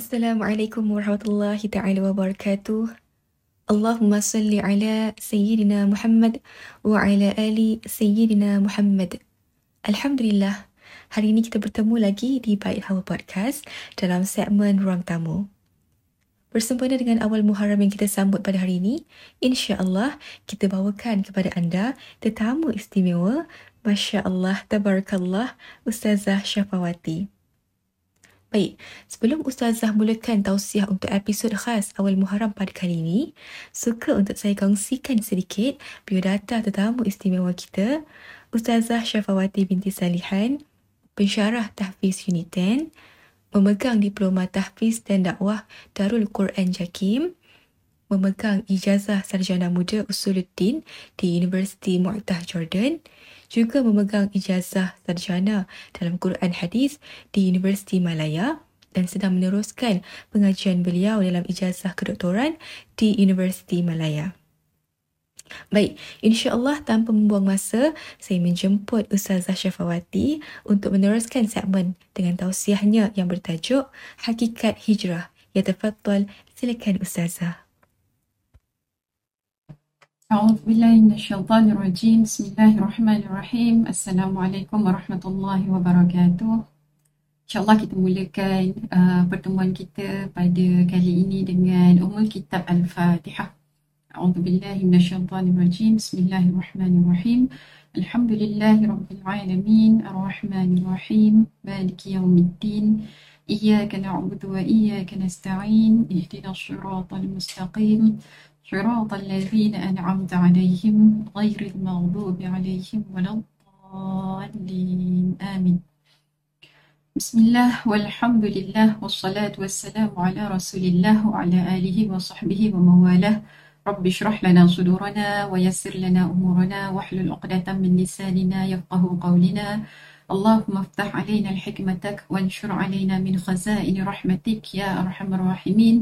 Assalamualaikum warahmatullahi taala wabarakatuh. Allahumma salli ala Sayyidina Muhammad wa ala ali Sayyidina Muhammad. Alhamdulillah, hari ini kita bertemu lagi di Baik Hawa Podcast dalam segmen Ruang Tamu. Bersempena dengan awal Muharram yang kita sambut pada hari ini, insya-Allah kita bawakan kepada anda tetamu istimewa, masya-Allah, tabarakallah, Ustazah Syafawati. Baik, sebelum Ustazah mulakan tausiah untuk episod khas awal Muharram pada kali ini, suka untuk saya kongsikan sedikit biodata tetamu istimewa kita, Ustazah Syafawati binti Salihan, pensyarah tahfiz Unit 10, memegang diploma tahfiz dan dakwah Darul Quran Jakim, memegang ijazah sarjana muda Usuluddin di Universiti Mu'tah Jordan, juga memegang ijazah sarjana dalam Quran Hadis di Universiti Malaya dan sedang meneruskan pengajian beliau dalam ijazah kedoktoran di Universiti Malaya. Baik, insya-Allah tanpa membuang masa, saya menjemput Ustazah Syafawati untuk meneruskan segmen dengan tausiahnya yang bertajuk Hakikat Hijrah. Ya tafadhal, silakan Ustazah. أعوذ بالله من الشيطان الرجيم بسم الله الرحمن الرحيم السلام عليكم ورحمة الله وبركاته InsyaAllah kita mulakan uh, pertemuan kita pada kali ini dengan Umul Kitab Al-Fatihah أعوذ بالله من الشيطان الرجيم بسم الله الرحمن الرحيم الحمد لله رب العالمين الرحمن الرحيم مالك يوم الدين إياك نعبد وإياك نستعين اهدنا الصراط المستقيم صراط الذين أنعمت عليهم غير المغضوب عليهم ولا الضالين. آمين. بسم الله والحمد لله والصلاة والسلام على رسول الله وعلى آله وصحبه ومن والاه رب اشرح لنا صدورنا ويسر لنا أمورنا واحلل عقدة من لساننا يفقه قولنا. اللهم افتح علينا الحكمتك وانشر علينا من خزائن رحمتك يا أرحم الراحمين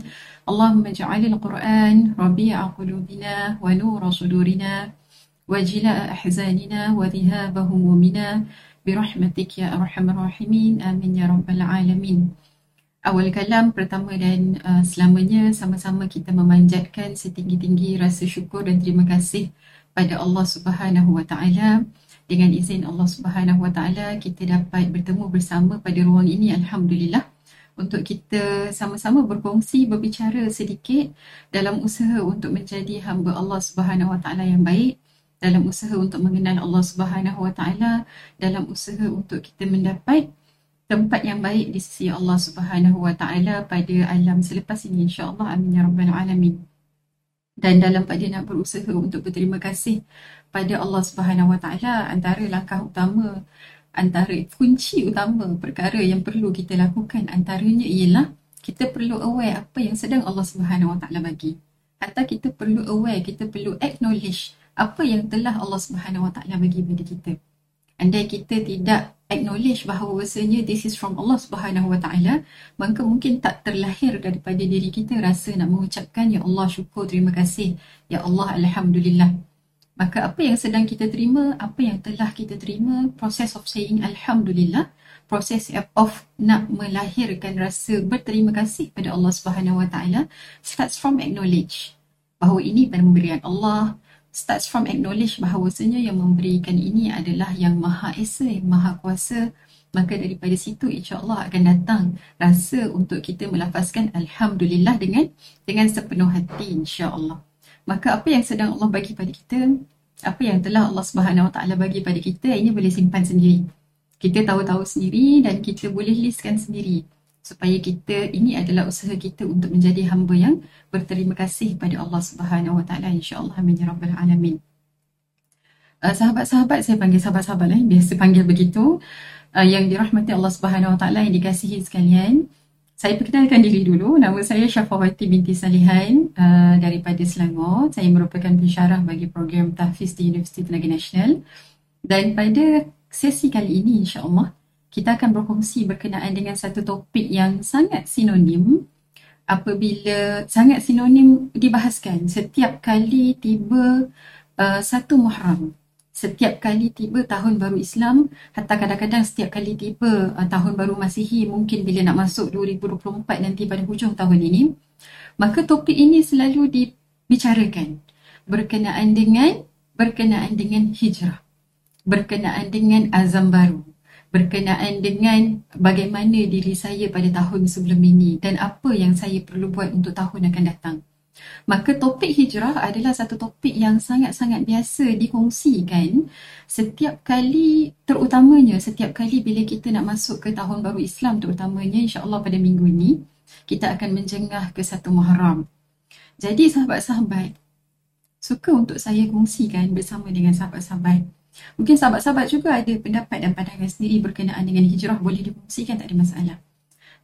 اللهم اجعل القرآن ربيع قلوبنا ونور صدورنا وجلاء أحزاننا وذهاب همومنا برحمتك يا أرحم الراحمين آمين يا رب العالمين Awal kalam pertama dan uh, selamanya sama-sama kita memanjatkan setinggi-tinggi rasa syukur dan terima kasih pada Allah Subhanahu Wa Taala dengan izin Allah Subhanahu Wa Taala kita dapat bertemu bersama pada ruang ini alhamdulillah. Untuk kita sama-sama berkongsi berbicara sedikit dalam usaha untuk menjadi hamba Allah Subhanahu Wa Taala yang baik dalam usaha untuk mengenal Allah Subhanahu Wa Taala dalam usaha untuk kita mendapat tempat yang baik di sisi Allah Subhanahu Wa Taala pada alam selepas ini. insya-Allah amin ya rabbal alamin dan dalam pada nak berusaha untuk berterima kasih pada Allah Subhanahu Wa Taala antara langkah utama antara kunci utama perkara yang perlu kita lakukan antaranya ialah kita perlu aware apa yang sedang Allah Subhanahu Wa Taala bagi. Atau kita perlu aware kita perlu acknowledge apa yang telah Allah Subhanahu Wa Taala bagi pada kita andai kita tidak acknowledge bahawa bahawasanya this is from Allah Subhanahu Wa Taala, maka mungkin tak terlahir daripada diri kita rasa nak mengucapkan ya Allah syukur terima kasih ya Allah alhamdulillah. Maka apa yang sedang kita terima, apa yang telah kita terima, proses of saying alhamdulillah, proses of nak melahirkan rasa berterima kasih pada Allah Subhanahu Wa Taala starts from acknowledge bahawa ini pemberian Allah, starts from acknowledge bahawasanya yang memberikan ini adalah yang Maha Esa, yang Maha Kuasa. Maka daripada situ insya-Allah akan datang rasa untuk kita melafazkan alhamdulillah dengan dengan sepenuh hati insya-Allah. Maka apa yang sedang Allah bagi pada kita, apa yang telah Allah Subhanahu Wa Taala bagi pada kita, ini boleh simpan sendiri. Kita tahu-tahu sendiri dan kita boleh listkan sendiri supaya kita ini adalah usaha kita untuk menjadi hamba yang berterima kasih pada Allah Subhanahu Wa Taala insya-Allah amin ya rabbal alamin. Uh, sahabat-sahabat saya panggil sahabat-sahabat lain biasa panggil begitu uh, yang dirahmati Allah Subhanahu Wa Taala yang dikasihi sekalian. Saya perkenalkan diri dulu. Nama saya Syafawati binti Salihan uh, daripada Selangor. Saya merupakan pensyarah bagi program tahfiz di Universiti Tenaga Nasional. Dan pada sesi kali ini insya-Allah kita akan berkongsi berkenaan dengan satu topik yang sangat sinonim. Apabila sangat sinonim dibahaskan setiap kali tiba uh, satu Muharram. setiap kali tiba tahun baru Islam, hatta kadang-kadang setiap kali tiba uh, tahun baru Masihi, mungkin bila nak masuk 2024 nanti pada hujung tahun ini, maka topik ini selalu dibicarakan. Berkenaan dengan berkenaan dengan hijrah, berkenaan dengan azam baru, berkenaan dengan bagaimana diri saya pada tahun sebelum ini dan apa yang saya perlu buat untuk tahun akan datang. Maka topik hijrah adalah satu topik yang sangat-sangat biasa dikongsikan setiap kali terutamanya setiap kali bila kita nak masuk ke tahun baru Islam terutamanya insya-Allah pada minggu ini kita akan menjengah ke satu Muharram. Jadi sahabat-sahabat suka untuk saya kongsikan bersama dengan sahabat-sahabat. Mungkin sahabat-sahabat juga ada pendapat dan pandangan sendiri berkenaan dengan hijrah boleh dikongsikan tak ada masalah.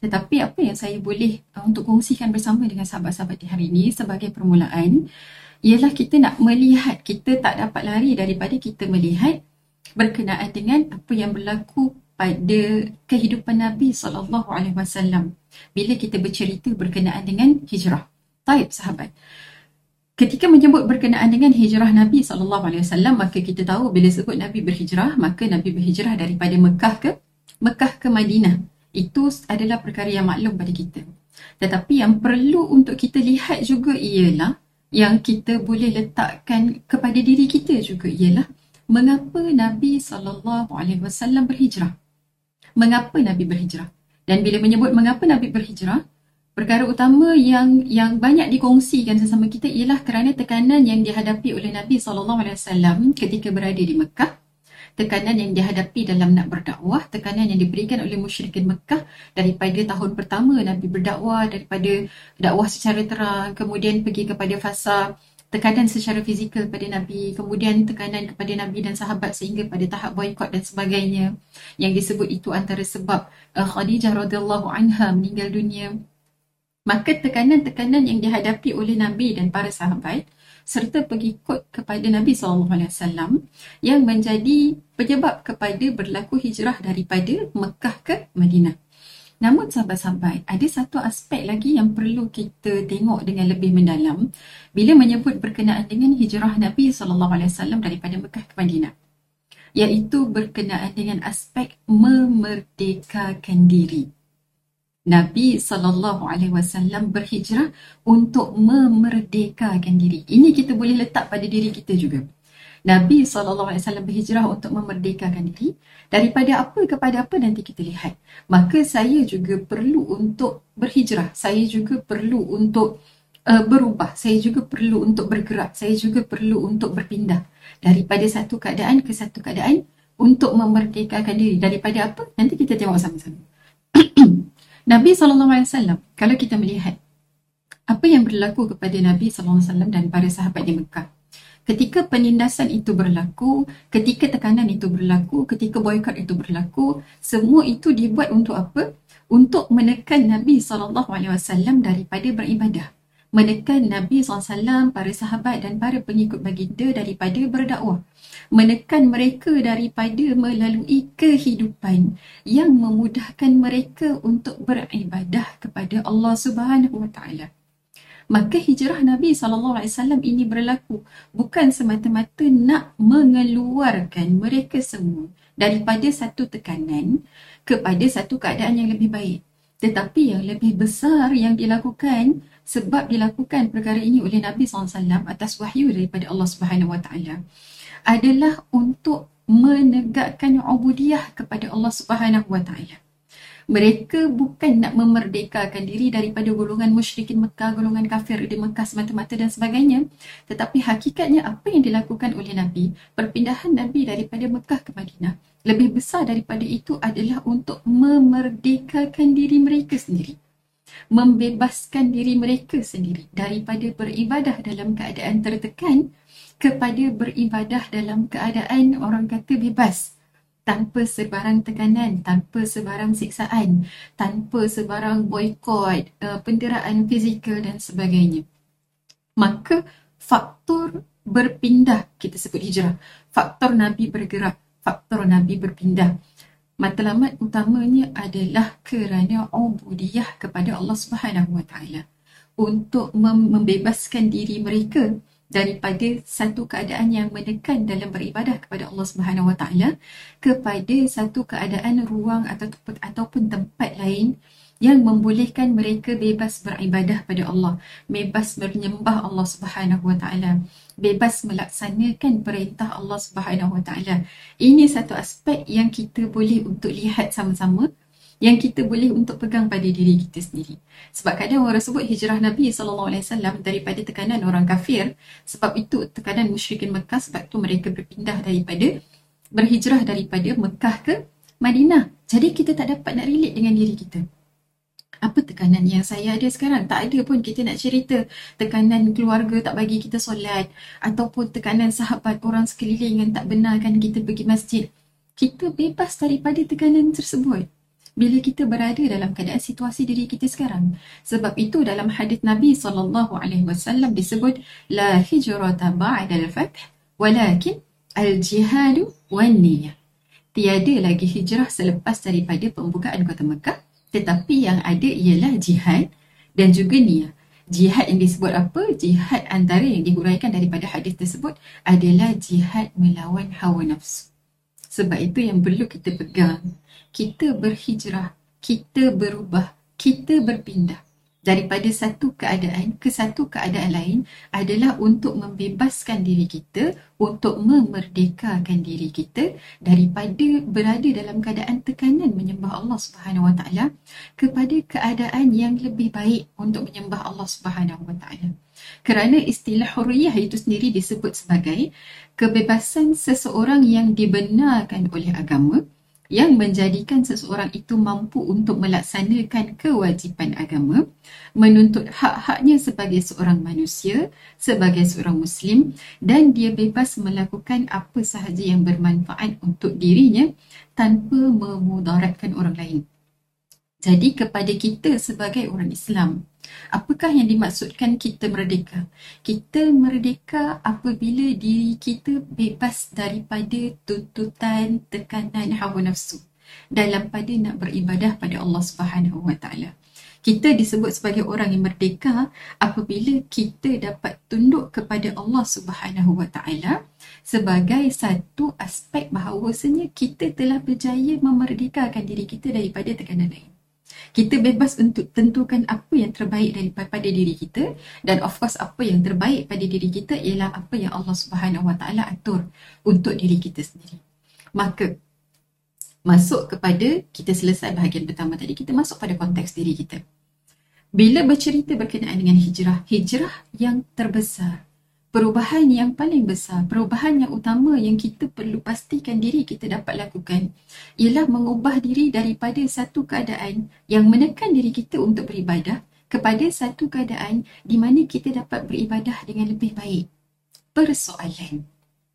Tetapi apa yang saya boleh uh, untuk kongsikan bersama dengan sahabat-sahabat di hari ini sebagai permulaan ialah kita nak melihat, kita tak dapat lari daripada kita melihat berkenaan dengan apa yang berlaku pada kehidupan Nabi sallallahu alaihi wasallam bila kita bercerita berkenaan dengan hijrah. Taib sahabat. Ketika menyebut berkenaan dengan hijrah Nabi sallallahu alaihi wasallam maka kita tahu bila sebut Nabi berhijrah maka Nabi berhijrah daripada Mekah ke Mekah ke Madinah itu adalah perkara yang maklum pada kita. Tetapi yang perlu untuk kita lihat juga ialah yang kita boleh letakkan kepada diri kita juga ialah mengapa Nabi SAW berhijrah. Mengapa Nabi berhijrah? Dan bila menyebut mengapa Nabi berhijrah, perkara utama yang yang banyak dikongsikan sesama kita ialah kerana tekanan yang dihadapi oleh Nabi SAW ketika berada di Mekah tekanan yang dihadapi dalam nak berdakwah, tekanan yang diberikan oleh musyrikin Mekah daripada tahun pertama Nabi berdakwah, daripada dakwah secara terang, kemudian pergi kepada fasa tekanan secara fizikal pada Nabi, kemudian tekanan kepada Nabi dan sahabat sehingga pada tahap boykot dan sebagainya. Yang disebut itu antara sebab uh, Khadijah radhiyallahu anha meninggal dunia. Maka tekanan-tekanan yang dihadapi oleh Nabi dan para sahabat serta pengikut kepada Nabi SAW yang menjadi penyebab kepada berlaku hijrah daripada Mekah ke Madinah. Namun sahabat-sahabat, ada satu aspek lagi yang perlu kita tengok dengan lebih mendalam bila menyebut berkenaan dengan hijrah Nabi SAW daripada Mekah ke Madinah. Iaitu berkenaan dengan aspek memerdekakan diri. Nabi sallallahu alaihi wasallam berhijrah untuk memerdekakan diri. Ini kita boleh letak pada diri kita juga. Nabi sallallahu alaihi wasallam berhijrah untuk memerdekakan diri daripada apa kepada apa nanti kita lihat. Maka saya juga perlu untuk berhijrah. Saya juga perlu untuk uh, berubah. Saya juga perlu untuk bergerak. Saya juga perlu untuk berpindah daripada satu keadaan ke satu keadaan untuk memerdekakan diri. Daripada apa? Nanti kita tengok sama-sama. Nabi SAW, kalau kita melihat apa yang berlaku kepada Nabi SAW dan para sahabat di Mekah. Ketika penindasan itu berlaku, ketika tekanan itu berlaku, ketika boykot itu berlaku, semua itu dibuat untuk apa? Untuk menekan Nabi SAW daripada beribadah. Menekan Nabi SAW, para sahabat dan para pengikut baginda daripada berdakwah menekan mereka daripada melalui kehidupan yang memudahkan mereka untuk beribadah kepada Allah Subhanahu Wa Taala. Maka hijrah Nabi wasallam ini berlaku bukan semata-mata nak mengeluarkan mereka semua daripada satu tekanan kepada satu keadaan yang lebih baik. Tetapi yang lebih besar yang dilakukan sebab dilakukan perkara ini oleh Nabi SAW atas wahyu daripada Allah Subhanahu Wa Taala adalah untuk menegakkan ubudiyah kepada Allah Subhanahu Wa Taala. Mereka bukan nak memerdekakan diri daripada golongan musyrikin Mekah, golongan kafir di Mekah semata-mata dan sebagainya. Tetapi hakikatnya apa yang dilakukan oleh Nabi, perpindahan Nabi daripada Mekah ke Madinah, lebih besar daripada itu adalah untuk memerdekakan diri mereka sendiri. Membebaskan diri mereka sendiri daripada beribadah dalam keadaan tertekan kepada beribadah dalam keadaan orang kata bebas tanpa sebarang tekanan, tanpa sebarang siksaan, tanpa sebarang boykot, uh, penderaan fizikal dan sebagainya. Maka faktor berpindah, kita sebut hijrah, faktor Nabi bergerak, faktor Nabi berpindah. Matlamat utamanya adalah kerana ubudiyah kepada Allah Subhanahu Wa Taala. Untuk membebaskan diri mereka daripada satu keadaan yang menekan dalam beribadah kepada Allah Subhanahu Wa Taala kepada satu keadaan ruang ataupun ataupun tempat lain yang membolehkan mereka bebas beribadah pada Allah, bebas menyembah Allah Subhanahu Wa Taala, bebas melaksanakan perintah Allah Subhanahu Wa Taala. Ini satu aspek yang kita boleh untuk lihat sama-sama yang kita boleh untuk pegang pada diri kita sendiri. Sebab kadang orang sebut hijrah Nabi SAW daripada tekanan orang kafir, sebab itu tekanan musyrikin Mekah, sebab itu mereka berpindah daripada, berhijrah daripada Mekah ke Madinah. Jadi kita tak dapat nak relate dengan diri kita apa tekanan yang saya ada sekarang? Tak ada pun kita nak cerita tekanan keluarga tak bagi kita solat. Ataupun tekanan sahabat orang sekeliling yang tak benarkan kita pergi masjid. Kita bebas daripada tekanan tersebut. Bila kita berada dalam keadaan situasi diri kita sekarang. Sebab itu dalam hadis Nabi SAW disebut la hijrata ba'da al-fath walakin al-jihadu wan niyah tiada lagi hijrah selepas daripada pembukaan kota Mekah tetapi yang ada ialah jihad dan juga niat. Jihad yang disebut apa? Jihad antara yang dihuraikan daripada hadis tersebut adalah jihad melawan hawa nafsu. Sebab itu yang perlu kita pegang. Kita berhijrah, kita berubah, kita berpindah daripada satu keadaan ke satu keadaan lain adalah untuk membebaskan diri kita, untuk memerdekakan diri kita daripada berada dalam keadaan tekanan menyembah Allah Subhanahu Wa Taala kepada keadaan yang lebih baik untuk menyembah Allah Subhanahu Wa Taala. Kerana istilah hurriyah itu sendiri disebut sebagai kebebasan seseorang yang dibenarkan oleh agama yang menjadikan seseorang itu mampu untuk melaksanakan kewajipan agama, menuntut hak-haknya sebagai seorang manusia, sebagai seorang Muslim dan dia bebas melakukan apa sahaja yang bermanfaat untuk dirinya tanpa memudaratkan orang lain. Jadi kepada kita sebagai orang Islam, apakah yang dimaksudkan kita merdeka? Kita merdeka apabila diri kita bebas daripada tuntutan, tekanan hawa nafsu dalam pada nak beribadah pada Allah Subhanahu Wa Taala. Kita disebut sebagai orang yang merdeka apabila kita dapat tunduk kepada Allah Subhanahu Wa Taala sebagai satu aspek bahawasanya kita telah berjaya memerdekakan diri kita daripada tekanan lain kita bebas untuk tentukan apa yang terbaik daripada diri kita dan of course apa yang terbaik pada diri kita ialah apa yang Allah Subhanahu Wa Taala atur untuk diri kita sendiri. Maka masuk kepada kita selesai bahagian pertama tadi kita masuk pada konteks diri kita. Bila bercerita berkenaan dengan hijrah, hijrah yang terbesar perubahan yang paling besar, perubahan yang utama yang kita perlu pastikan diri kita dapat lakukan ialah mengubah diri daripada satu keadaan yang menekan diri kita untuk beribadah kepada satu keadaan di mana kita dapat beribadah dengan lebih baik. Persoalan,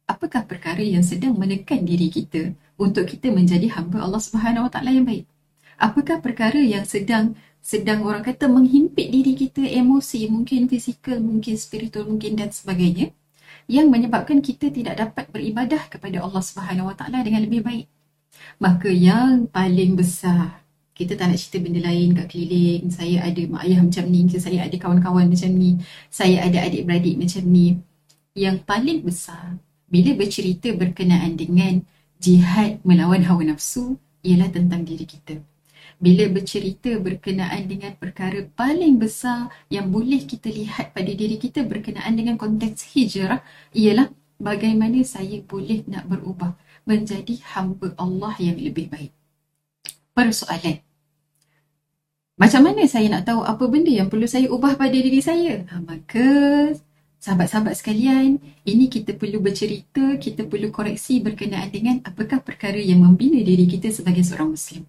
apakah perkara yang sedang menekan diri kita untuk kita menjadi hamba Allah Subhanahu Wa Taala yang baik? Apakah perkara yang sedang sedang orang kata menghimpit diri kita emosi mungkin fizikal mungkin spiritual mungkin dan sebagainya yang menyebabkan kita tidak dapat beribadah kepada Allah Subhanahu Wa Taala dengan lebih baik. Maka yang paling besar kita tak nak cerita benda lain kat keliling saya ada mak ayah macam ni saya ada kawan-kawan macam ni saya ada adik-beradik macam ni. Yang paling besar bila bercerita berkenaan dengan jihad melawan hawa nafsu ialah tentang diri kita bila bercerita berkenaan dengan perkara paling besar yang boleh kita lihat pada diri kita berkenaan dengan konteks hijrah ialah bagaimana saya boleh nak berubah menjadi hamba Allah yang lebih baik. Persoalan. Macam mana saya nak tahu apa benda yang perlu saya ubah pada diri saya? Ha, maka sahabat-sahabat sekalian, ini kita perlu bercerita, kita perlu koreksi berkenaan dengan apakah perkara yang membina diri kita sebagai seorang Muslim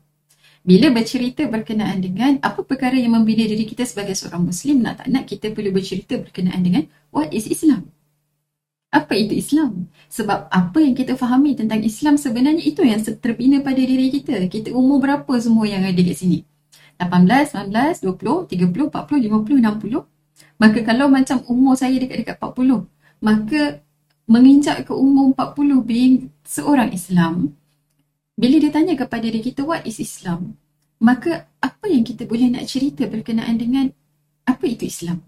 bila bercerita berkenaan dengan apa perkara yang membina diri kita sebagai seorang Muslim, nak tak nak kita perlu bercerita berkenaan dengan what is Islam. Apa itu Islam? Sebab apa yang kita fahami tentang Islam sebenarnya itu yang terbina pada diri kita. Kita umur berapa semua yang ada kat sini? 18, 19, 20, 30, 40, 50, 60. Maka kalau macam umur saya dekat-dekat 40, maka menginjak ke umur 40 being seorang Islam, bila dia tanya kepada diri kita what is Islam maka apa yang kita boleh nak cerita berkenaan dengan apa itu Islam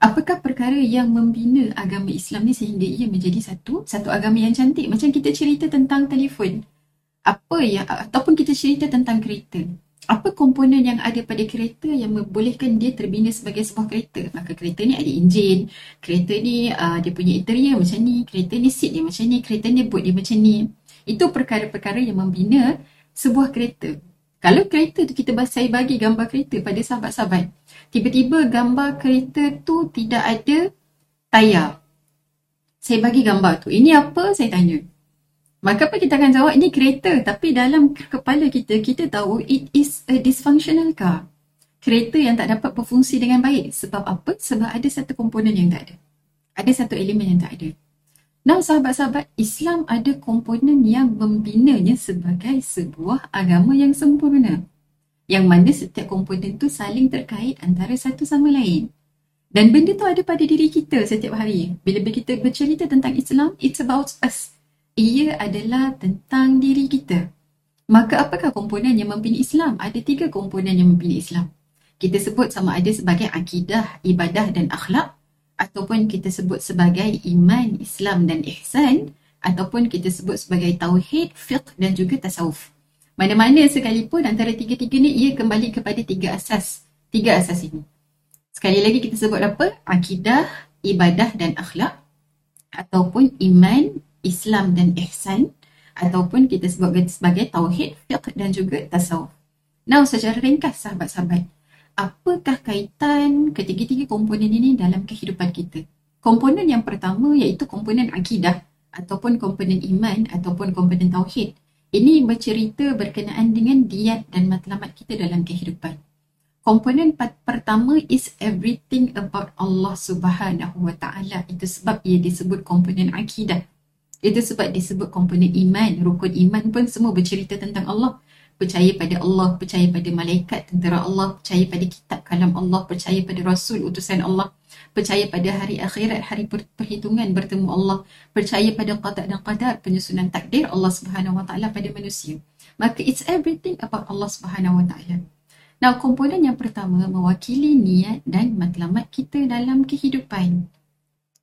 Apakah perkara yang membina agama Islam ni sehingga ia menjadi satu satu agama yang cantik? Macam kita cerita tentang telefon. Apa yang ataupun kita cerita tentang kereta. Apa komponen yang ada pada kereta yang membolehkan dia terbina sebagai sebuah kereta? Maka kereta ni ada enjin, kereta ni uh, dia punya interior macam ni, kereta ni seat dia macam ni, kereta ni boot dia macam ni. Itu perkara-perkara yang membina sebuah kereta. Kalau kereta tu kita saya bagi gambar kereta pada sahabat-sahabat, tiba-tiba gambar kereta tu tidak ada tayar. Saya bagi gambar tu. Ini apa? Saya tanya. Maka apa kita akan jawab? Ini kereta. Tapi dalam kepala kita, kita tahu it is a dysfunctional car. Kereta yang tak dapat berfungsi dengan baik. Sebab apa? Sebab ada satu komponen yang tak ada. Ada satu elemen yang tak ada. Now sahabat-sahabat, Islam ada komponen yang membinanya sebagai sebuah agama yang sempurna yang mana setiap komponen tu saling terkait antara satu sama lain. Dan benda tu ada pada diri kita setiap hari. Bila kita bercerita tentang Islam, it's about us. Ia adalah tentang diri kita. Maka apakah komponen yang membina Islam? Ada tiga komponen yang membina Islam. Kita sebut sama ada sebagai akidah, ibadah dan akhlak ataupun kita sebut sebagai iman, Islam dan ihsan ataupun kita sebut sebagai tauhid, fiqh dan juga tasawuf. Mana-mana sekalipun antara tiga-tiga ni ia kembali kepada tiga asas. Tiga asas ini. Sekali lagi kita sebut apa? Akidah, ibadah dan akhlak. Ataupun iman, Islam dan ihsan. Ataupun kita sebut sebagai tauhid, fiqh dan juga tasawuf. Now secara ringkas sahabat-sahabat. Apakah kaitan ketiga-tiga komponen ini dalam kehidupan kita? Komponen yang pertama iaitu komponen akidah ataupun komponen iman ataupun komponen tauhid. Ini bercerita berkenaan dengan diat dan matlamat kita dalam kehidupan. Komponen pertama is everything about Allah Subhanahu Wa Taala. Itu sebab ia disebut komponen akidah. Itu sebab disebut komponen iman. Rukun iman pun semua bercerita tentang Allah percaya pada Allah, percaya pada malaikat tentera Allah, percaya pada kitab kalam Allah, percaya pada rasul utusan Allah, percaya pada hari akhirat, hari perhitungan bertemu Allah, percaya pada qada dan qadar penyusunan takdir Allah Subhanahu Wa Taala pada manusia. Maka it's everything about Allah Subhanahu Wa Taala. Now, komponen yang pertama mewakili niat dan matlamat kita dalam kehidupan.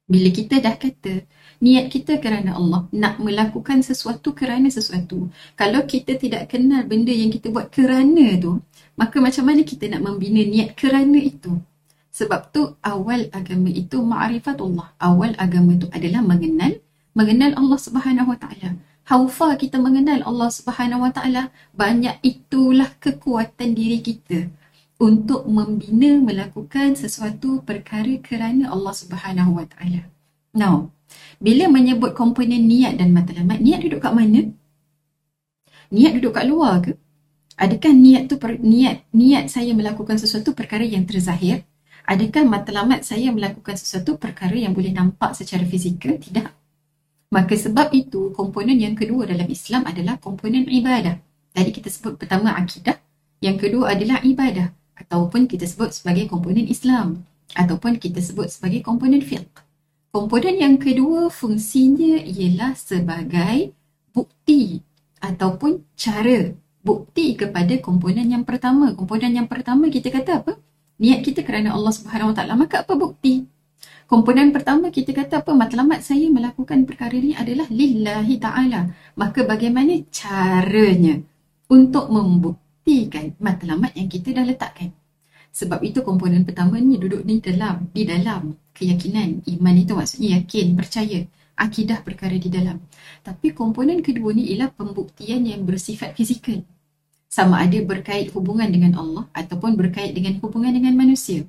Bila kita dah kata niat kita kerana Allah. Nak melakukan sesuatu kerana sesuatu. Kalau kita tidak kenal benda yang kita buat kerana tu maka macam mana kita nak membina niat kerana itu? Sebab tu awal agama itu ma'rifatullah. Awal agama itu adalah mengenal mengenal Allah Subhanahu Wa Taala. How far kita mengenal Allah Subhanahu Wa Taala banyak itulah kekuatan diri kita untuk membina melakukan sesuatu perkara kerana Allah Subhanahu Wa Taala. Now bila menyebut komponen niat dan matlamat, niat duduk kat mana? Niat duduk kat luar ke? Adakah niat tu per, niat niat saya melakukan sesuatu perkara yang terzahir? Adakah matlamat saya melakukan sesuatu perkara yang boleh nampak secara fizikal? Tidak. Maka sebab itu komponen yang kedua dalam Islam adalah komponen ibadah. Tadi kita sebut pertama akidah, yang kedua adalah ibadah ataupun kita sebut sebagai komponen Islam ataupun kita sebut sebagai komponen fiqh. Komponen yang kedua fungsinya ialah sebagai bukti ataupun cara bukti kepada komponen yang pertama. Komponen yang pertama kita kata apa? Niat kita kerana Allah Subhanahu Wa Taala. Maka apa bukti? Komponen pertama kita kata apa? Matlamat saya melakukan perkara ini adalah lillahi ta'ala. Maka bagaimana caranya untuk membuktikan matlamat yang kita dah letakkan? Sebab itu komponen pertama ni duduk di dalam, di dalam keyakinan. Iman itu maksudnya yakin, percaya. Akidah perkara di dalam. Tapi komponen kedua ni ialah pembuktian yang bersifat fizikal. Sama ada berkait hubungan dengan Allah ataupun berkait dengan hubungan dengan manusia.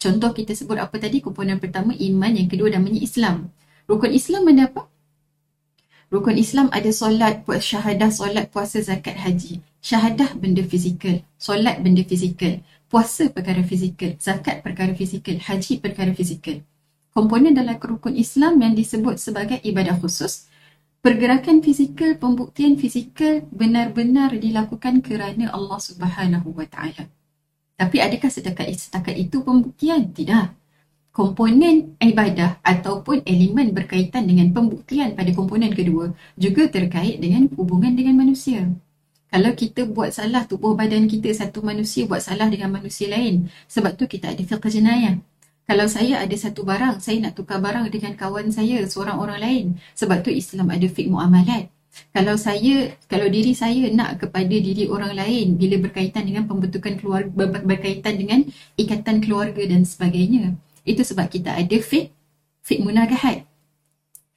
Contoh kita sebut apa tadi? Komponen pertama iman, yang kedua namanya Islam. Rukun Islam ada apa? Rukun Islam ada solat, syahadah, solat, puasa, zakat, haji. Syahadah benda fizikal, solat benda fizikal, puasa perkara fizikal, zakat perkara fizikal, haji perkara fizikal. Komponen dalam rukun Islam yang disebut sebagai ibadah khusus, pergerakan fizikal, pembuktian fizikal benar-benar dilakukan kerana Allah Subhanahu Wa Taala. Tapi adakah setakat, setakat itu pembuktian? Tidak. Komponen ibadah ataupun elemen berkaitan dengan pembuktian pada komponen kedua juga terkait dengan hubungan dengan manusia. Kalau kita buat salah tubuh badan kita satu manusia buat salah dengan manusia lain. Sebab tu kita ada fiqh jenayah. Kalau saya ada satu barang, saya nak tukar barang dengan kawan saya, seorang orang lain. Sebab tu Islam ada fik muamalat. Kalau saya, kalau diri saya nak kepada diri orang lain bila berkaitan dengan pembentukan keluarga, berkaitan dengan ikatan keluarga dan sebagainya. Itu sebab kita ada fik, fik munagahat.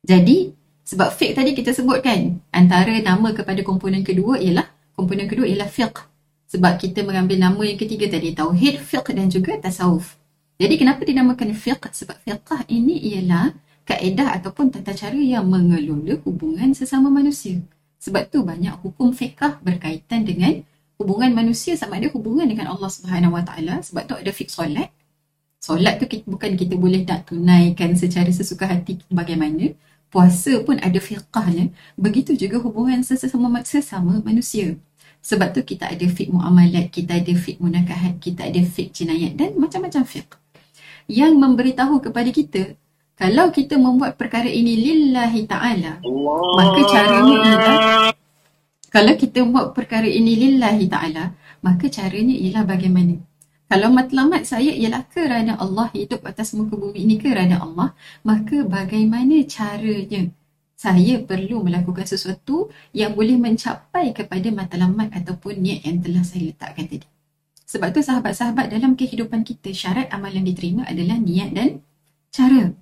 Jadi, sebab fik tadi kita sebutkan, antara nama kepada komponen kedua ialah, komponen kedua ialah fiqh. Sebab kita mengambil nama yang ketiga tadi, tauhid, fiqh dan juga tasawuf. Jadi kenapa dinamakan fiqh? Sebab fiqh ini ialah kaedah ataupun tata cara yang mengelola hubungan sesama manusia. Sebab tu banyak hukum fiqh berkaitan dengan hubungan manusia sama ada hubungan dengan Allah Subhanahu Wa Taala. Sebab tu ada fiqh solat. Solat tu kita, bukan kita boleh nak tunaikan secara sesuka hati bagaimana. Puasa pun ada fiqhnya. Begitu juga hubungan sesama, sesama manusia. Sebab tu kita ada fiqh muamalat, kita ada fiqh munakahat, kita ada fiqh jinayat dan macam-macam fiqh yang memberitahu kepada kita kalau kita membuat perkara ini lillahi ta'ala maka caranya ialah kalau kita buat perkara ini lillahi ta'ala maka caranya ialah bagaimana kalau matlamat saya ialah kerana Allah hidup atas muka bumi ini kerana Allah maka bagaimana caranya saya perlu melakukan sesuatu yang boleh mencapai kepada matlamat ataupun niat yang telah saya letakkan tadi sebab tu sahabat-sahabat dalam kehidupan kita syarat amalan diterima adalah niat dan cara.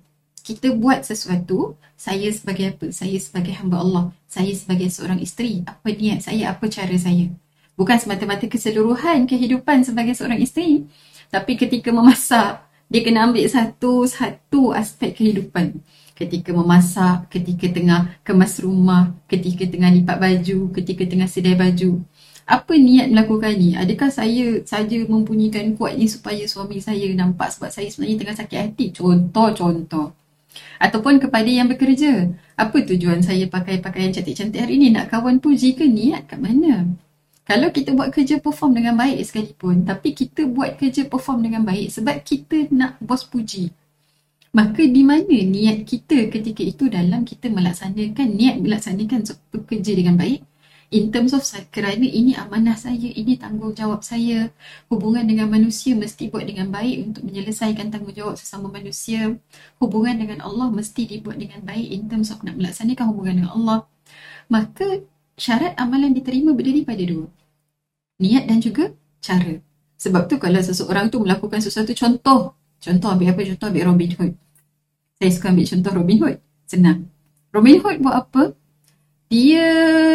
Kita buat sesuatu, saya sebagai apa? Saya sebagai hamba Allah. Saya sebagai seorang isteri. Apa niat saya? Apa cara saya? Bukan semata-mata keseluruhan kehidupan sebagai seorang isteri. Tapi ketika memasak, dia kena ambil satu-satu aspek kehidupan. Ketika memasak, ketika tengah kemas rumah, ketika tengah lipat baju, ketika tengah sedai baju apa niat melakukan ni? Adakah saya saja mempunyaikan kuat ni supaya suami saya nampak sebab saya sebenarnya tengah sakit hati? Contoh-contoh. Ataupun kepada yang bekerja. Apa tujuan saya pakai pakaian cantik-cantik hari ni? Nak kawan puji ke niat kat mana? Kalau kita buat kerja perform dengan baik sekalipun, tapi kita buat kerja perform dengan baik sebab kita nak bos puji. Maka di mana niat kita ketika itu dalam kita melaksanakan, niat melaksanakan kerja dengan baik in terms of kerana ini amanah saya, ini tanggungjawab saya. Hubungan dengan manusia mesti buat dengan baik untuk menyelesaikan tanggungjawab sesama manusia. Hubungan dengan Allah mesti dibuat dengan baik in terms of nak melaksanakan hubungan dengan Allah. Maka syarat amalan diterima berdiri pada dua. Niat dan juga cara. Sebab tu kalau seseorang tu melakukan sesuatu contoh. Contoh ambil apa? Contoh ambil Robin Hood. Saya suka ambil contoh Robin Hood. Senang. Robin Hood buat apa? dia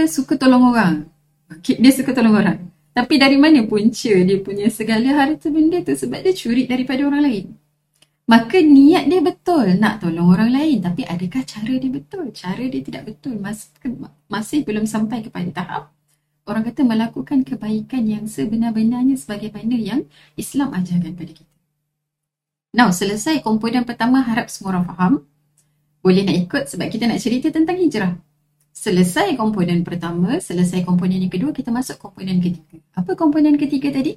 suka tolong orang. Dia suka tolong orang. Tapi dari mana punca dia punya segala harta benda tu? Sebab dia curi daripada orang lain. Maka niat dia betul nak tolong orang lain. Tapi adakah cara dia betul? Cara dia tidak betul. Mas, masih belum sampai kepada tahap orang kata melakukan kebaikan yang sebenar-benarnya sebagaimana yang Islam ajarkan pada kita. Now, selesai komponen pertama harap semua orang faham. Boleh nak ikut sebab kita nak cerita tentang hijrah. Selesai komponen pertama, selesai komponen yang kedua, kita masuk komponen ketiga. Apa komponen ketiga tadi?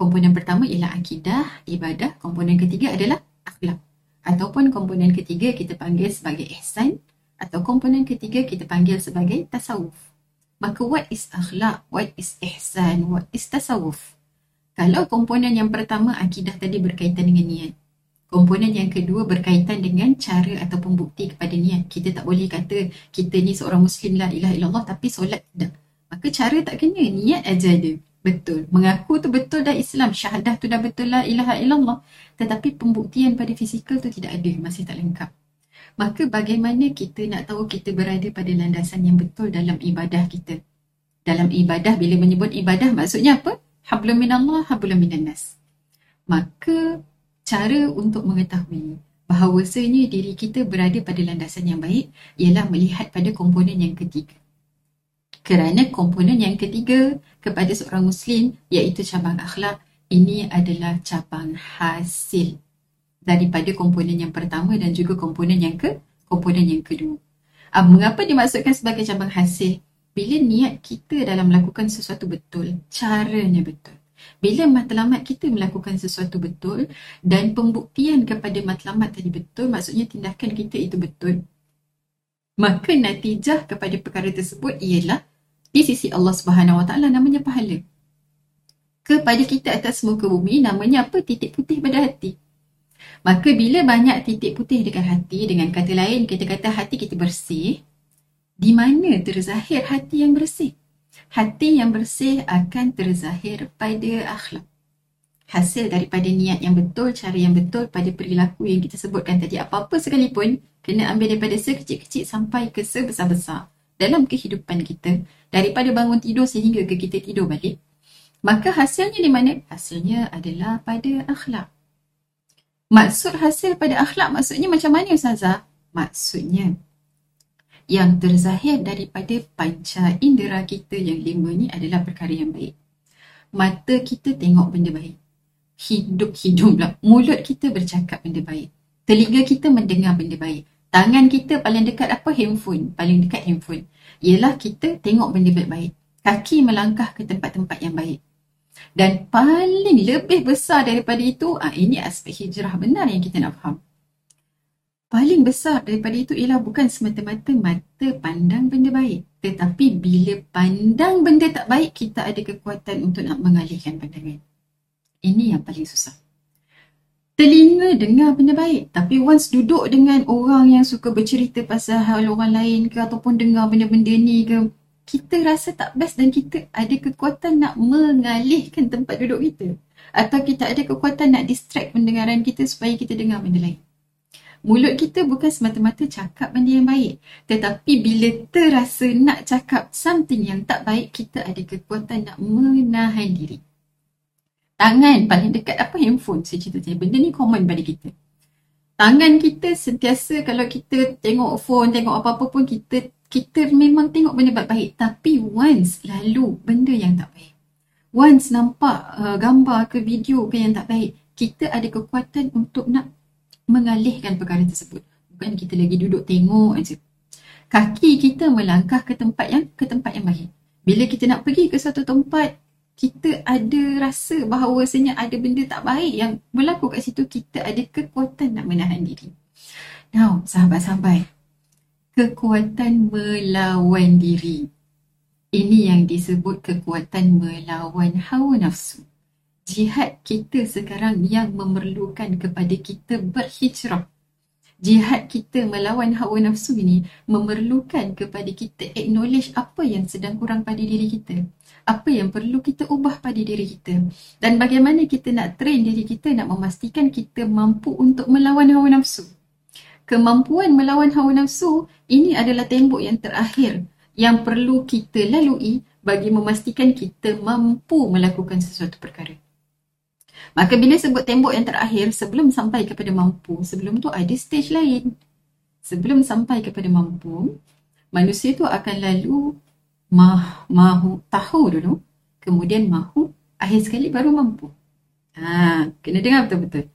Komponen pertama ialah akidah, ibadah. Komponen ketiga adalah akhlak. Ataupun komponen ketiga kita panggil sebagai ihsan. Atau komponen ketiga kita panggil sebagai tasawuf. Maka what is akhlak? What is ihsan? What is tasawuf? Kalau komponen yang pertama akidah tadi berkaitan dengan niat. Komponen yang kedua berkaitan dengan cara ataupun bukti kepada niat. Kita tak boleh kata kita ni seorang Muslim la ilaha illallah tapi solat tidak. Maka cara tak kena, niat aja ada. Betul. Mengaku tu betul dah Islam. Syahadah tu dah betul la ilaha illallah. Tetapi pembuktian pada fizikal tu tidak ada. Masih tak lengkap. Maka bagaimana kita nak tahu kita berada pada landasan yang betul dalam ibadah kita? Dalam ibadah, bila menyebut ibadah maksudnya apa? Hablum minallah, hablum minannas. Maka cara untuk mengetahui bahawasanya diri kita berada pada landasan yang baik ialah melihat pada komponen yang ketiga. Kerana komponen yang ketiga kepada seorang Muslim iaitu cabang akhlak ini adalah cabang hasil daripada komponen yang pertama dan juga komponen yang ke komponen yang kedua. Ah, mengapa dimaksudkan sebagai cabang hasil? Bila niat kita dalam melakukan sesuatu betul, caranya betul. Bila matlamat kita melakukan sesuatu betul dan pembuktian kepada matlamat tadi betul, maksudnya tindakan kita itu betul. Maka natijah kepada perkara tersebut ialah di sisi Allah Subhanahu Wa Taala namanya pahala. Kepada kita atas muka bumi namanya apa? Titik putih pada hati. Maka bila banyak titik putih dekat hati, dengan kata lain kita kata hati kita bersih, di mana terzahir hati yang bersih? Hati yang bersih akan terzahir pada akhlak. Hasil daripada niat yang betul, cara yang betul pada perilaku yang kita sebutkan tadi. Apa-apa sekalipun, kena ambil daripada sekecil-kecil sampai ke sebesar-besar dalam kehidupan kita. Daripada bangun tidur sehingga ke kita tidur balik. Maka hasilnya di mana? Hasilnya adalah pada akhlak. Maksud hasil pada akhlak maksudnya macam mana Ustazah? Maksudnya yang terzahir daripada panca indera kita yang lima ni adalah perkara yang baik. Mata kita tengok benda baik. Hidup hidung pula. Mulut kita bercakap benda baik. Telinga kita mendengar benda baik. Tangan kita paling dekat apa? Handphone. Paling dekat handphone. Ialah kita tengok benda baik-baik. Kaki melangkah ke tempat-tempat yang baik. Dan paling lebih besar daripada itu, ah ini aspek hijrah benar yang kita nak faham. Paling besar daripada itu ialah bukan semata-mata mata pandang benda baik. Tetapi bila pandang benda tak baik, kita ada kekuatan untuk nak mengalihkan pandangan. Ini yang paling susah. Telinga dengar benda baik. Tapi once duduk dengan orang yang suka bercerita pasal hal orang lain ke ataupun dengar benda-benda ni ke, kita rasa tak best dan kita ada kekuatan nak mengalihkan tempat duduk kita. Atau kita ada kekuatan nak distract pendengaran kita supaya kita dengar benda lain. Mulut kita bukan semata-mata cakap benda yang baik. Tetapi bila terasa nak cakap something yang tak baik, kita ada kekuatan nak menahan diri. Tangan paling dekat apa? Handphone saya cerita tadi. Benda ni common pada kita. Tangan kita sentiasa kalau kita tengok phone, tengok apa-apa pun kita kita memang tengok benda baik-baik tapi once lalu benda yang tak baik. Once nampak uh, gambar ke video ke yang tak baik kita ada kekuatan untuk nak mengalihkan perkara tersebut. Bukan kita lagi duduk tengok aja kaki kita melangkah ke tempat yang ke tempat yang baik. Bila kita nak pergi ke satu tempat kita ada rasa bahawa sebenarnya ada benda tak baik yang berlaku kat situ kita ada kekuatan nak menahan diri now sahabat-sahabat kekuatan melawan diri. Ini yang disebut kekuatan melawan hawa nafsu. Jihad kita sekarang yang memerlukan kepada kita berhijrah. Jihad kita melawan hawa nafsu ini memerlukan kepada kita acknowledge apa yang sedang kurang pada diri kita. Apa yang perlu kita ubah pada diri kita. Dan bagaimana kita nak train diri kita nak memastikan kita mampu untuk melawan hawa nafsu kemampuan melawan hawa nafsu ini adalah tembok yang terakhir yang perlu kita lalui bagi memastikan kita mampu melakukan sesuatu perkara. Maka bila sebut tembok yang terakhir sebelum sampai kepada mampu, sebelum tu ada stage lain. Sebelum sampai kepada mampu, manusia tu akan lalu mah, mahu tahu dulu, kemudian mahu, akhir sekali baru mampu. Ha, kena dengar betul-betul.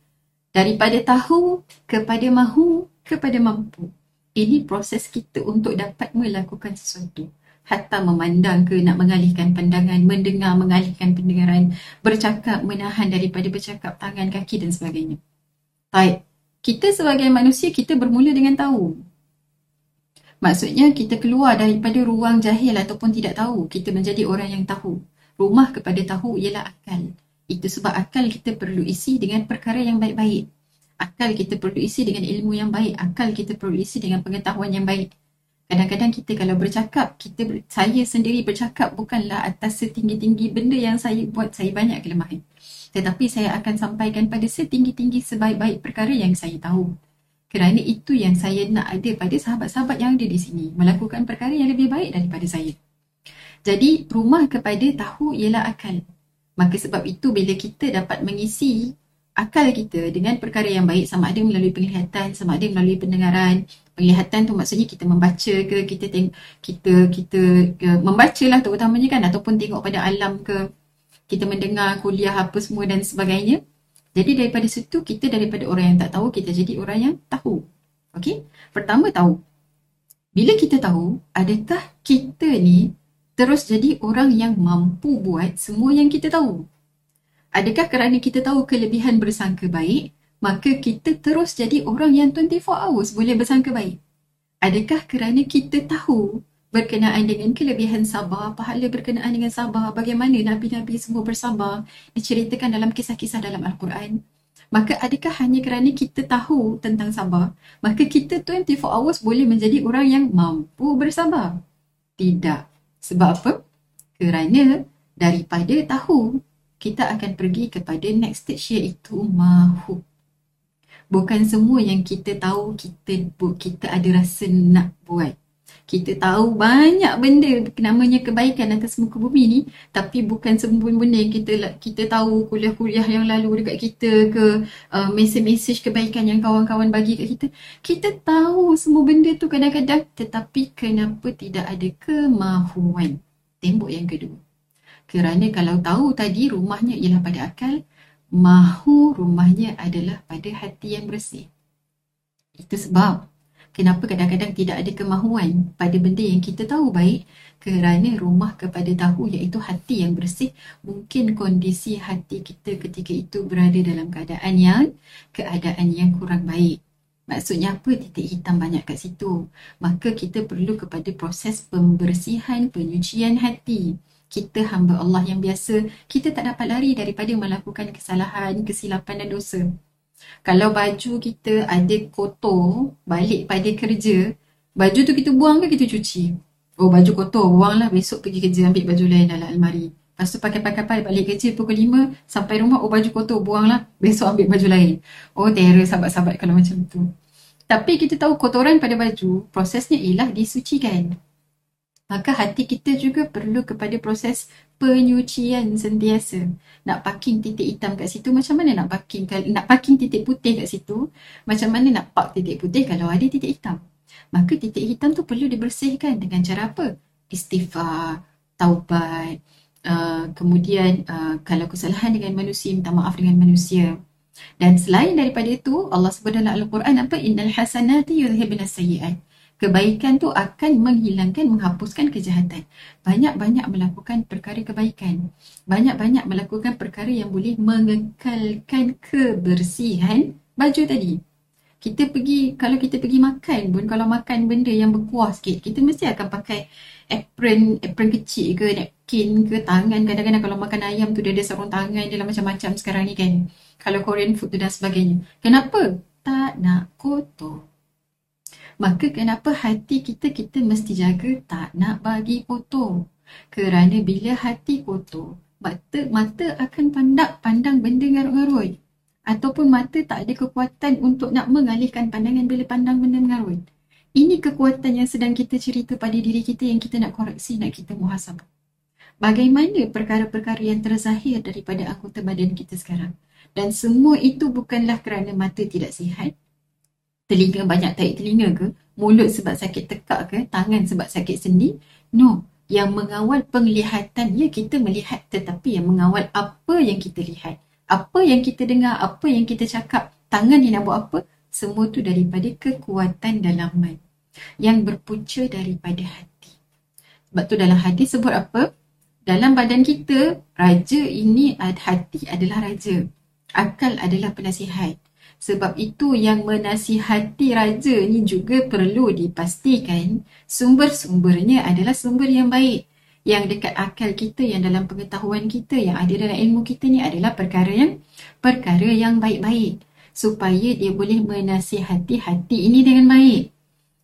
Daripada tahu kepada mahu, kepada mampu. Ini proses kita untuk dapat melakukan sesuatu. Hatta memandang ke nak mengalihkan pandangan, mendengar, mengalihkan pendengaran, bercakap, menahan daripada bercakap tangan, kaki dan sebagainya. Baik, kita sebagai manusia, kita bermula dengan tahu. Maksudnya kita keluar daripada ruang jahil ataupun tidak tahu. Kita menjadi orang yang tahu. Rumah kepada tahu ialah akal. Itu sebab akal kita perlu isi dengan perkara yang baik-baik akal kita perlu isi dengan ilmu yang baik akal kita perlu isi dengan pengetahuan yang baik kadang-kadang kita kalau bercakap kita saya sendiri bercakap bukanlah atas setinggi-tinggi benda yang saya buat saya banyak kelemahan tetapi saya akan sampaikan pada setinggi-tinggi sebaik-baik perkara yang saya tahu kerana itu yang saya nak ada pada sahabat-sahabat yang ada di sini. Melakukan perkara yang lebih baik daripada saya. Jadi rumah kepada tahu ialah akal. Maka sebab itu bila kita dapat mengisi akal kita dengan perkara yang baik sama ada melalui penglihatan sama ada melalui pendengaran. Penglihatan tu maksudnya kita membaca ke kita teng kita kita ke, membaca lah terutamanya kan ataupun tengok pada alam ke. Kita mendengar kuliah apa semua dan sebagainya jadi daripada situ kita daripada orang yang tak tahu kita jadi orang yang tahu. Okey? Pertama tahu. Bila kita tahu adakah kita ni terus jadi orang yang mampu buat semua yang kita tahu? Adakah kerana kita tahu kelebihan bersangka baik, maka kita terus jadi orang yang 24 hours boleh bersangka baik? Adakah kerana kita tahu berkenaan dengan kelebihan sabar, pahala berkenaan dengan sabar, bagaimana Nabi-Nabi semua bersabar diceritakan dalam kisah-kisah dalam Al-Quran? Maka adakah hanya kerana kita tahu tentang sabar, maka kita 24 hours boleh menjadi orang yang mampu bersabar? Tidak. Sebab apa? Kerana daripada tahu, kita akan pergi kepada next stage iaitu mahu. Bukan semua yang kita tahu kita kita ada rasa nak buat kita tahu banyak benda namanya kebaikan atas muka bumi ni tapi bukan semua benda yang kita kita tahu kuliah-kuliah yang lalu dekat kita ke uh, mesej-mesej kebaikan yang kawan-kawan bagi kat kita. Kita tahu semua benda tu kadang-kadang tetapi kenapa tidak ada kemahuan? Tembok yang kedua. Kerana kalau tahu tadi rumahnya ialah pada akal mahu rumahnya adalah pada hati yang bersih. Itu sebab kenapa kadang-kadang tidak ada kemahuan pada benda yang kita tahu baik? Kerana rumah kepada tahu iaitu hati yang bersih mungkin kondisi hati kita ketika itu berada dalam keadaan yang keadaan yang kurang baik. Maksudnya apa? Titik hitam banyak kat situ. Maka kita perlu kepada proses pembersihan penyucian hati. Kita hamba Allah yang biasa kita tak dapat lari daripada melakukan kesalahan kesilapan dan dosa kalau baju kita ada kotor balik pada kerja, baju tu kita buang ke kita cuci? Oh baju kotor, buanglah besok pergi kerja ambil baju lain dalam almari. Lepas tu pakai-pakai balik kerja pukul 5 sampai rumah, oh baju kotor, buanglah besok ambil baju lain. Oh terror sahabat-sahabat kalau macam tu. Tapi kita tahu kotoran pada baju, prosesnya ialah disucikan maka hati kita juga perlu kepada proses penyucian sentiasa. Nak parking titik hitam kat situ macam mana nak parking nak parking titik putih kat situ? Macam mana nak park titik putih kalau ada titik hitam? Maka titik hitam tu perlu dibersihkan dengan cara apa? Istighfar, taubat, uh, kemudian uh, kalau kesalahan dengan manusia minta maaf dengan manusia. Dan selain daripada itu, Allah sebut dalam Al-Quran apa? Innal hasanati yudhibna sayyi'at kebaikan tu akan menghilangkan, menghapuskan kejahatan. Banyak-banyak melakukan perkara kebaikan. Banyak-banyak melakukan perkara yang boleh mengekalkan kebersihan baju tadi. Kita pergi, kalau kita pergi makan pun, kalau makan benda yang berkuah sikit, kita mesti akan pakai apron, apron kecil ke, napkin ke, tangan. Kadang-kadang kalau makan ayam tu dia ada sarung tangan, dia lah macam-macam sekarang ni kan. Kalau Korean food tu dan sebagainya. Kenapa? Tak nak kotor maka kenapa hati kita kita mesti jaga tak nak bagi kotor? Kerana bila hati kotor mata mata akan pandang pandang benda ngarut-ngarut. Ataupun mata tak ada kekuatan untuk nak mengalihkan pandangan bila pandang benda ngarut. Ini kekuatan yang sedang kita cerita pada diri kita yang kita nak koreksi nak kita muhasabah. Bagaimana perkara-perkara yang terzahir daripada anggota badan kita sekarang? Dan semua itu bukanlah kerana mata tidak sihat telinga banyak tarik telinga ke, mulut sebab sakit tekak ke, tangan sebab sakit sendi. No, yang mengawal penglihatan, ya kita melihat tetapi yang mengawal apa yang kita lihat. Apa yang kita dengar, apa yang kita cakap, tangan ni nak buat apa, semua tu daripada kekuatan dalaman yang berpunca daripada hati. Sebab tu dalam hadis sebut apa? Dalam badan kita, raja ini hati adalah raja. Akal adalah penasihat. Sebab itu yang menasihati raja ni juga perlu dipastikan sumber-sumbernya adalah sumber yang baik. Yang dekat akal kita, yang dalam pengetahuan kita, yang ada dalam ilmu kita ni adalah perkara yang perkara yang baik-baik. Supaya dia boleh menasihati hati ini dengan baik.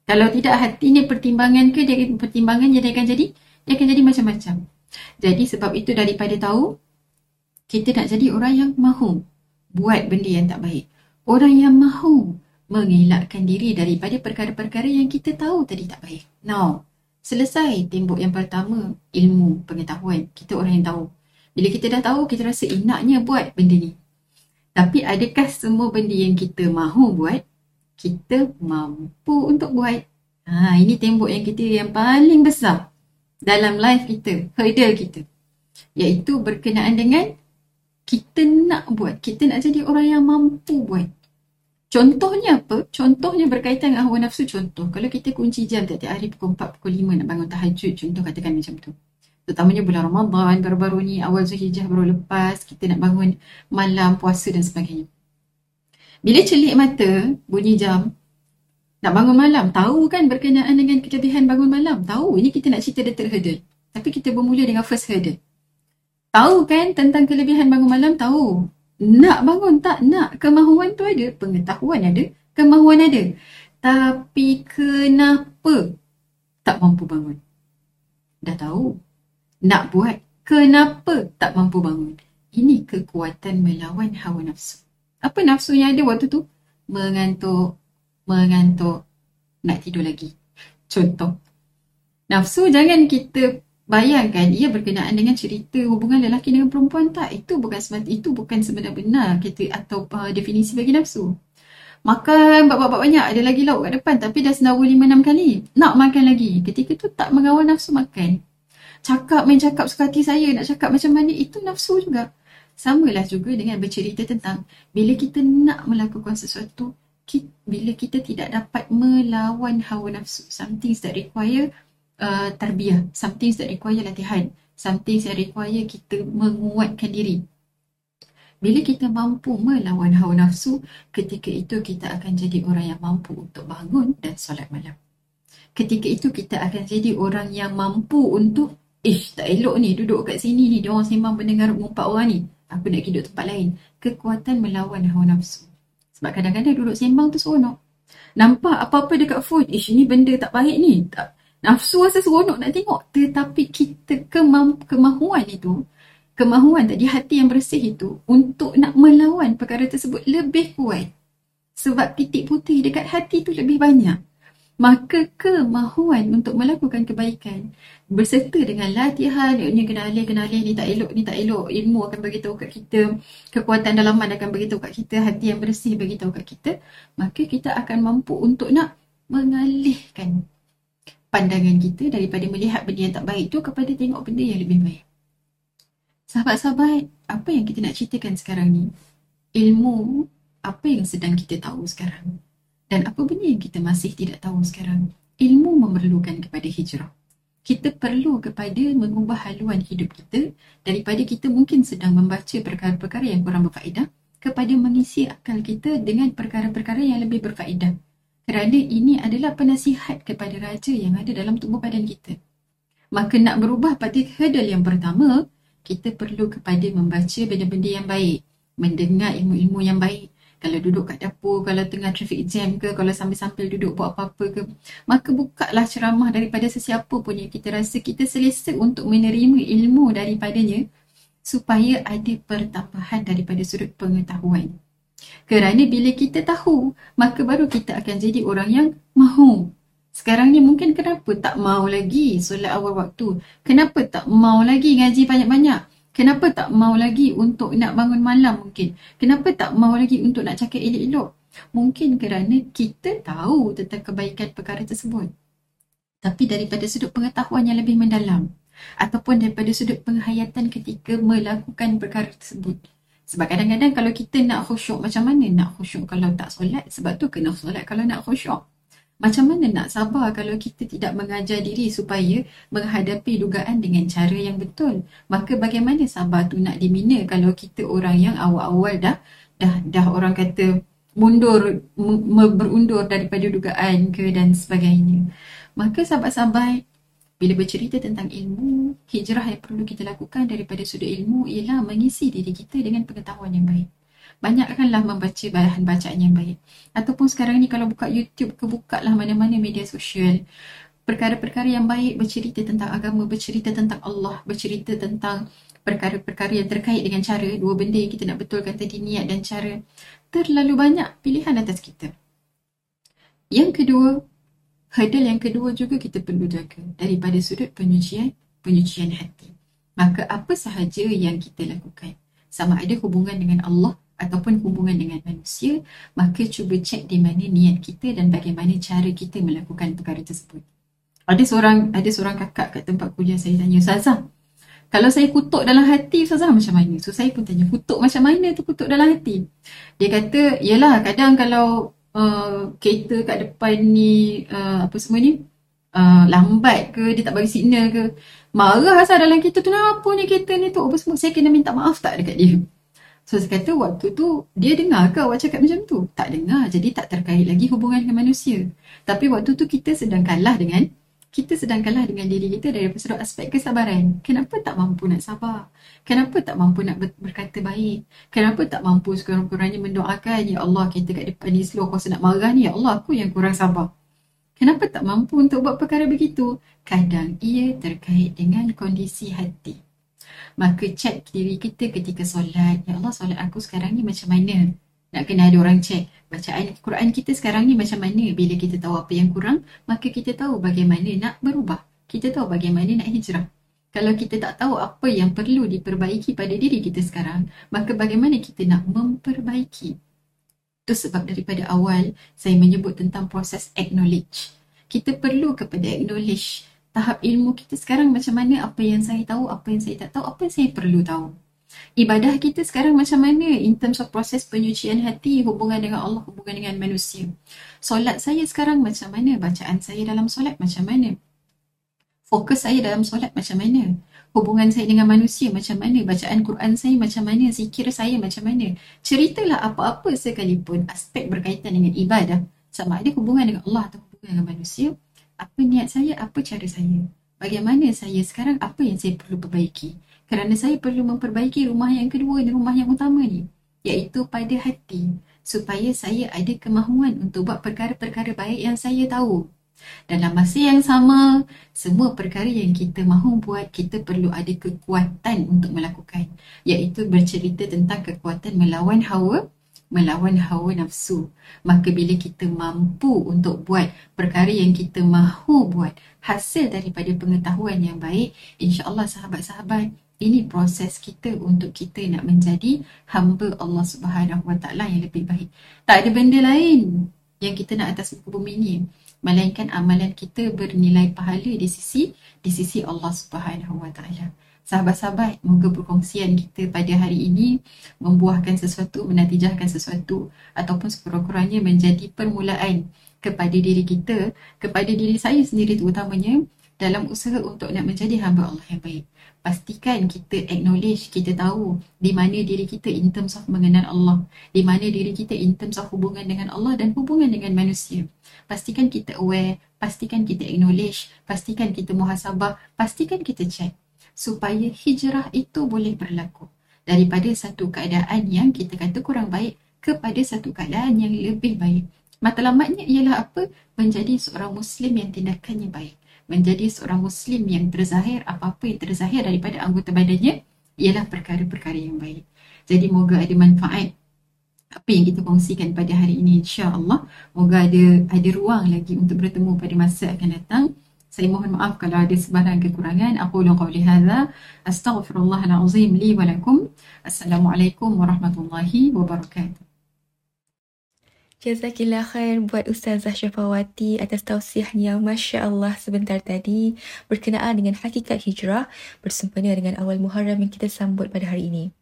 Kalau tidak hati ni pertimbangan ke, dia pertimbangan dia akan jadi, dia akan jadi macam-macam. Jadi sebab itu daripada tahu, kita nak jadi orang yang mahu buat benda yang tak baik. Orang yang mahu mengelakkan diri daripada perkara-perkara yang kita tahu tadi tak baik. Now, selesai tembok yang pertama, ilmu, pengetahuan. Kita orang yang tahu. Bila kita dah tahu, kita rasa enaknya buat benda ni. Tapi adakah semua benda yang kita mahu buat, kita mampu untuk buat? Ha, ini tembok yang kita yang paling besar dalam life kita, hurdle kita. Iaitu berkenaan dengan kita nak buat, kita nak jadi orang yang mampu buat. Contohnya apa? Contohnya berkaitan dengan hawa nafsu contoh. Kalau kita kunci jam tiap-tiap hari pukul 4, pukul 5 nak bangun tahajud, contoh katakan macam tu. Terutamanya bulan Ramadan, baru-baru ni awal Zulhijjah baru lepas, kita nak bangun malam, puasa dan sebagainya. Bila celik mata, bunyi jam, nak bangun malam, tahu kan berkenaan dengan kelebihan bangun malam? Tahu, ini kita nak cerita the hurdle. Tapi kita bermula dengan first hurdle. Tahu kan tentang kelebihan bangun malam? Tahu. Nak bangun tak? Nak. Kemahuan tu ada. Pengetahuan ada. Kemahuan ada. Tapi kenapa tak mampu bangun? Dah tahu. Nak buat. Kenapa tak mampu bangun? Ini kekuatan melawan hawa nafsu. Apa nafsu yang ada waktu tu? Mengantuk. Mengantuk. Nak tidur lagi. Contoh. Nafsu jangan kita bayangkan ia berkenaan dengan cerita hubungan lelaki dengan perempuan. Tak itu bukan semata itu bukan sebenar-benar kita atau uh, definisi bagi nafsu. Makan bab-bab banyak ada lagi lauk kat depan tapi dah sendawa lima enam kali. Nak makan lagi. Ketika tu tak mengawal nafsu makan. Cakap main cakap suka hati saya nak cakap macam mana itu nafsu juga. Samalah juga dengan bercerita tentang bila kita nak melakukan sesuatu bila kita tidak dapat melawan hawa nafsu. Something that require uh, tarbiyah, some things that require latihan, some things that require kita menguatkan diri. Bila kita mampu melawan hawa nafsu, ketika itu kita akan jadi orang yang mampu untuk bangun dan solat malam. Ketika itu kita akan jadi orang yang mampu untuk Ish, tak elok ni duduk kat sini ni. Dia orang sembang mendengar empat orang ni. Aku nak duduk tempat lain. Kekuatan melawan hawa nafsu. Sebab kadang-kadang duduk sembang tu seronok. Nampak apa-apa dekat phone. Ish, ni benda tak baik ni. Tak, Nafsu rasa seronok nak tengok. Tetapi kita kemam, kemahuan itu, kemahuan tadi hati yang bersih itu untuk nak melawan perkara tersebut lebih kuat. Sebab titik putih dekat hati itu lebih banyak. Maka kemahuan untuk melakukan kebaikan berserta dengan latihan, ni kenali, kenali ni tak elok, ni tak elok. Ilmu akan beritahu kat kita, kekuatan dalaman akan beritahu kat kita, hati yang bersih beritahu kat kita. Maka kita akan mampu untuk nak mengalihkan pandangan kita daripada melihat benda yang tak baik tu kepada tengok benda yang lebih baik. Sahabat-sahabat, apa yang kita nak ceritakan sekarang ni? Ilmu apa yang sedang kita tahu sekarang? Dan apa benda yang kita masih tidak tahu sekarang? Ilmu memerlukan kepada hijrah. Kita perlu kepada mengubah haluan hidup kita daripada kita mungkin sedang membaca perkara-perkara yang kurang berfaedah kepada mengisi akal kita dengan perkara-perkara yang lebih berfaedah kerana ini adalah penasihat kepada raja yang ada dalam tubuh badan kita. Maka nak berubah pada hurdle yang pertama, kita perlu kepada membaca benda-benda yang baik, mendengar ilmu-ilmu yang baik. Kalau duduk kat dapur, kalau tengah traffic jam ke, kalau sambil-sambil duduk buat apa-apa ke, maka bukalah ceramah daripada sesiapa pun yang kita rasa kita selesa untuk menerima ilmu daripadanya supaya ada pertambahan daripada sudut pengetahuan. Kerana bila kita tahu, maka baru kita akan jadi orang yang mahu. Sekarang ni mungkin kenapa tak mau lagi solat awal waktu? Kenapa tak mau lagi ngaji banyak-banyak? Kenapa tak mau lagi untuk nak bangun malam mungkin? Kenapa tak mau lagi untuk nak cakap elok-elok? Mungkin kerana kita tahu tentang kebaikan perkara tersebut. Tapi daripada sudut pengetahuan yang lebih mendalam. Ataupun daripada sudut penghayatan ketika melakukan perkara tersebut. Sebab kadang-kadang kalau kita nak khusyuk macam mana nak khusyuk kalau tak solat sebab tu kena solat kalau nak khusyuk. Macam mana nak sabar kalau kita tidak mengajar diri supaya menghadapi dugaan dengan cara yang betul. Maka bagaimana sabar tu nak dimina kalau kita orang yang awal-awal dah dah dah orang kata mundur berundur daripada dugaan ke dan sebagainya. Maka sahabat-sahabat bila bercerita tentang ilmu, hijrah yang perlu kita lakukan daripada sudut ilmu ialah mengisi diri kita dengan pengetahuan yang baik. Banyakkanlah membaca bahan bacaan yang baik. Ataupun sekarang ni kalau buka YouTube ke buka lah mana-mana media sosial. Perkara-perkara yang baik bercerita tentang agama, bercerita tentang Allah, bercerita tentang perkara-perkara yang terkait dengan cara dua benda yang kita nak betulkan tadi niat dan cara. Terlalu banyak pilihan atas kita. Yang kedua, Hurdle yang kedua juga kita perlu jaga daripada sudut penyucian, penyucian hati. Maka apa sahaja yang kita lakukan, sama ada hubungan dengan Allah ataupun hubungan dengan manusia, maka cuba cek di mana niat kita dan bagaimana cara kita melakukan perkara tersebut. Ada seorang ada seorang kakak kat tempat kuliah saya tanya, Ustazah, kalau saya kutuk dalam hati, Ustazah macam mana? So saya pun tanya, kutuk macam mana tu kutuk dalam hati? Dia kata, yelah kadang kalau uh, kereta kat depan ni uh, apa semua ni uh, lambat ke dia tak bagi signal ke. Marah asal dalam kereta tu kenapa ni kereta ni tu? Apa semua. Saya kena minta maaf tak dekat dia. So saya kata waktu tu dia dengar ke awak cakap macam tu? Tak dengar. Jadi tak terkait lagi hubungan dengan manusia. Tapi waktu tu kita sedang kalah dengan kita sedang kalah dengan diri kita dari sudut aspek kesabaran. Kenapa tak mampu nak sabar? Kenapa tak mampu nak berkata baik? Kenapa tak mampu sekurang-kurangnya mendoakan, Ya Allah, kita kat depan ni slow, kuasa nak marah ni, Ya Allah, aku yang kurang sabar. Kenapa tak mampu untuk buat perkara begitu? Kadang ia terkait dengan kondisi hati. Maka cek diri kita ketika solat, Ya Allah, solat aku sekarang ni macam mana? Nak kena ada orang cek bacaan Quran kita sekarang ni macam mana? Bila kita tahu apa yang kurang maka kita tahu bagaimana nak berubah. Kita tahu bagaimana nak hijrah. Kalau kita tak tahu apa yang perlu diperbaiki pada diri kita sekarang maka bagaimana kita nak memperbaiki? Itu sebab daripada awal saya menyebut tentang proses acknowledge. Kita perlu kepada acknowledge tahap ilmu kita sekarang macam mana apa yang saya tahu apa yang saya tak tahu apa yang saya perlu tahu ibadah kita sekarang macam mana in terms of proses penyucian hati, hubungan dengan Allah, hubungan dengan manusia. Solat saya sekarang macam mana? Bacaan saya dalam solat macam mana? Fokus saya dalam solat macam mana? Hubungan saya dengan manusia macam mana? Bacaan Quran saya macam mana? Zikir saya macam mana? Ceritalah apa-apa sekalipun aspek berkaitan dengan ibadah. Sama ada hubungan dengan Allah atau hubungan dengan manusia. Apa niat saya? Apa cara saya? Bagaimana saya sekarang? Apa yang saya perlu perbaiki? Kerana saya perlu memperbaiki rumah yang kedua dan rumah yang utama ni iaitu pada hati supaya saya ada kemahuan untuk buat perkara-perkara baik yang saya tahu dalam masa yang sama semua perkara yang kita mahu buat kita perlu ada kekuatan untuk melakukan iaitu bercerita tentang kekuatan melawan hawa melawan hawa nafsu. Maka bila kita mampu untuk buat perkara yang kita mahu buat hasil daripada pengetahuan yang baik, insya-Allah sahabat-sahabat, ini proses kita untuk kita nak menjadi hamba Allah Subhanahu Wa Taala yang lebih baik. Tak ada benda lain yang kita nak atas muka bumi ini melainkan amalan kita bernilai pahala di sisi di sisi Allah Subhanahu Wa Taala. Sahabat-sahabat, moga perkongsian kita pada hari ini membuahkan sesuatu, menatijahkan sesuatu ataupun sekurang-kurangnya menjadi permulaan kepada diri kita, kepada diri saya sendiri terutamanya dalam usaha untuk nak menjadi hamba Allah yang baik pastikan kita acknowledge, kita tahu di mana diri kita in terms of mengenal Allah, di mana diri kita in terms of hubungan dengan Allah dan hubungan dengan manusia. Pastikan kita aware, pastikan kita acknowledge, pastikan kita muhasabah, pastikan kita check supaya hijrah itu boleh berlaku daripada satu keadaan yang kita kata kurang baik kepada satu keadaan yang lebih baik. Matlamatnya ialah apa? Menjadi seorang Muslim yang tindakannya baik menjadi seorang Muslim yang terzahir apa-apa yang terzahir daripada anggota badannya ialah perkara-perkara yang baik. Jadi moga ada manfaat apa yang kita kongsikan pada hari ini insya-Allah. Moga ada ada ruang lagi untuk bertemu pada masa akan datang. Saya mohon maaf kalau ada sebarang kekurangan. Aku ulang qawli hadza. Astaghfirullahalazim li wa lakum. Assalamualaikum warahmatullahi wabarakatuh. Jazakillah khair buat Ustazah Syafawati atas tausiahnya Masya Allah sebentar tadi berkenaan dengan hakikat hijrah bersempena dengan awal Muharram yang kita sambut pada hari ini.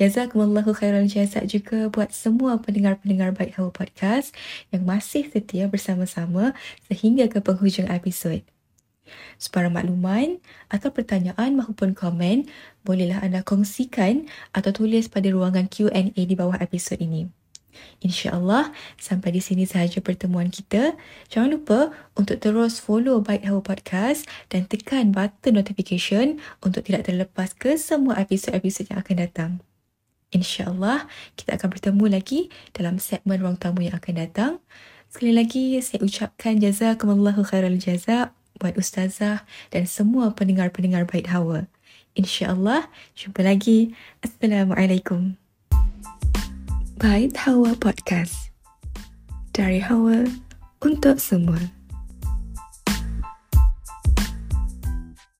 Jazakumullahu khairal jazak juga buat semua pendengar-pendengar Baik Hawa Podcast yang masih setia bersama-sama sehingga ke penghujung episod. Sebarang makluman atau pertanyaan maupun komen bolehlah anda kongsikan atau tulis pada ruangan Q&A di bawah episod ini. InsyaAllah sampai di sini sahaja pertemuan kita. Jangan lupa untuk terus follow Baik Hawa Podcast dan tekan button notification untuk tidak terlepas ke semua episod-episod yang akan datang. InsyaAllah kita akan bertemu lagi dalam segmen ruang tamu yang akan datang. Sekali lagi saya ucapkan jazakumullahu khairal jaza buat ustazah dan semua pendengar-pendengar Baik Hawa. InsyaAllah jumpa lagi. Assalamualaikum. Bait Hawa Podcast. Dari Hawa untuk semua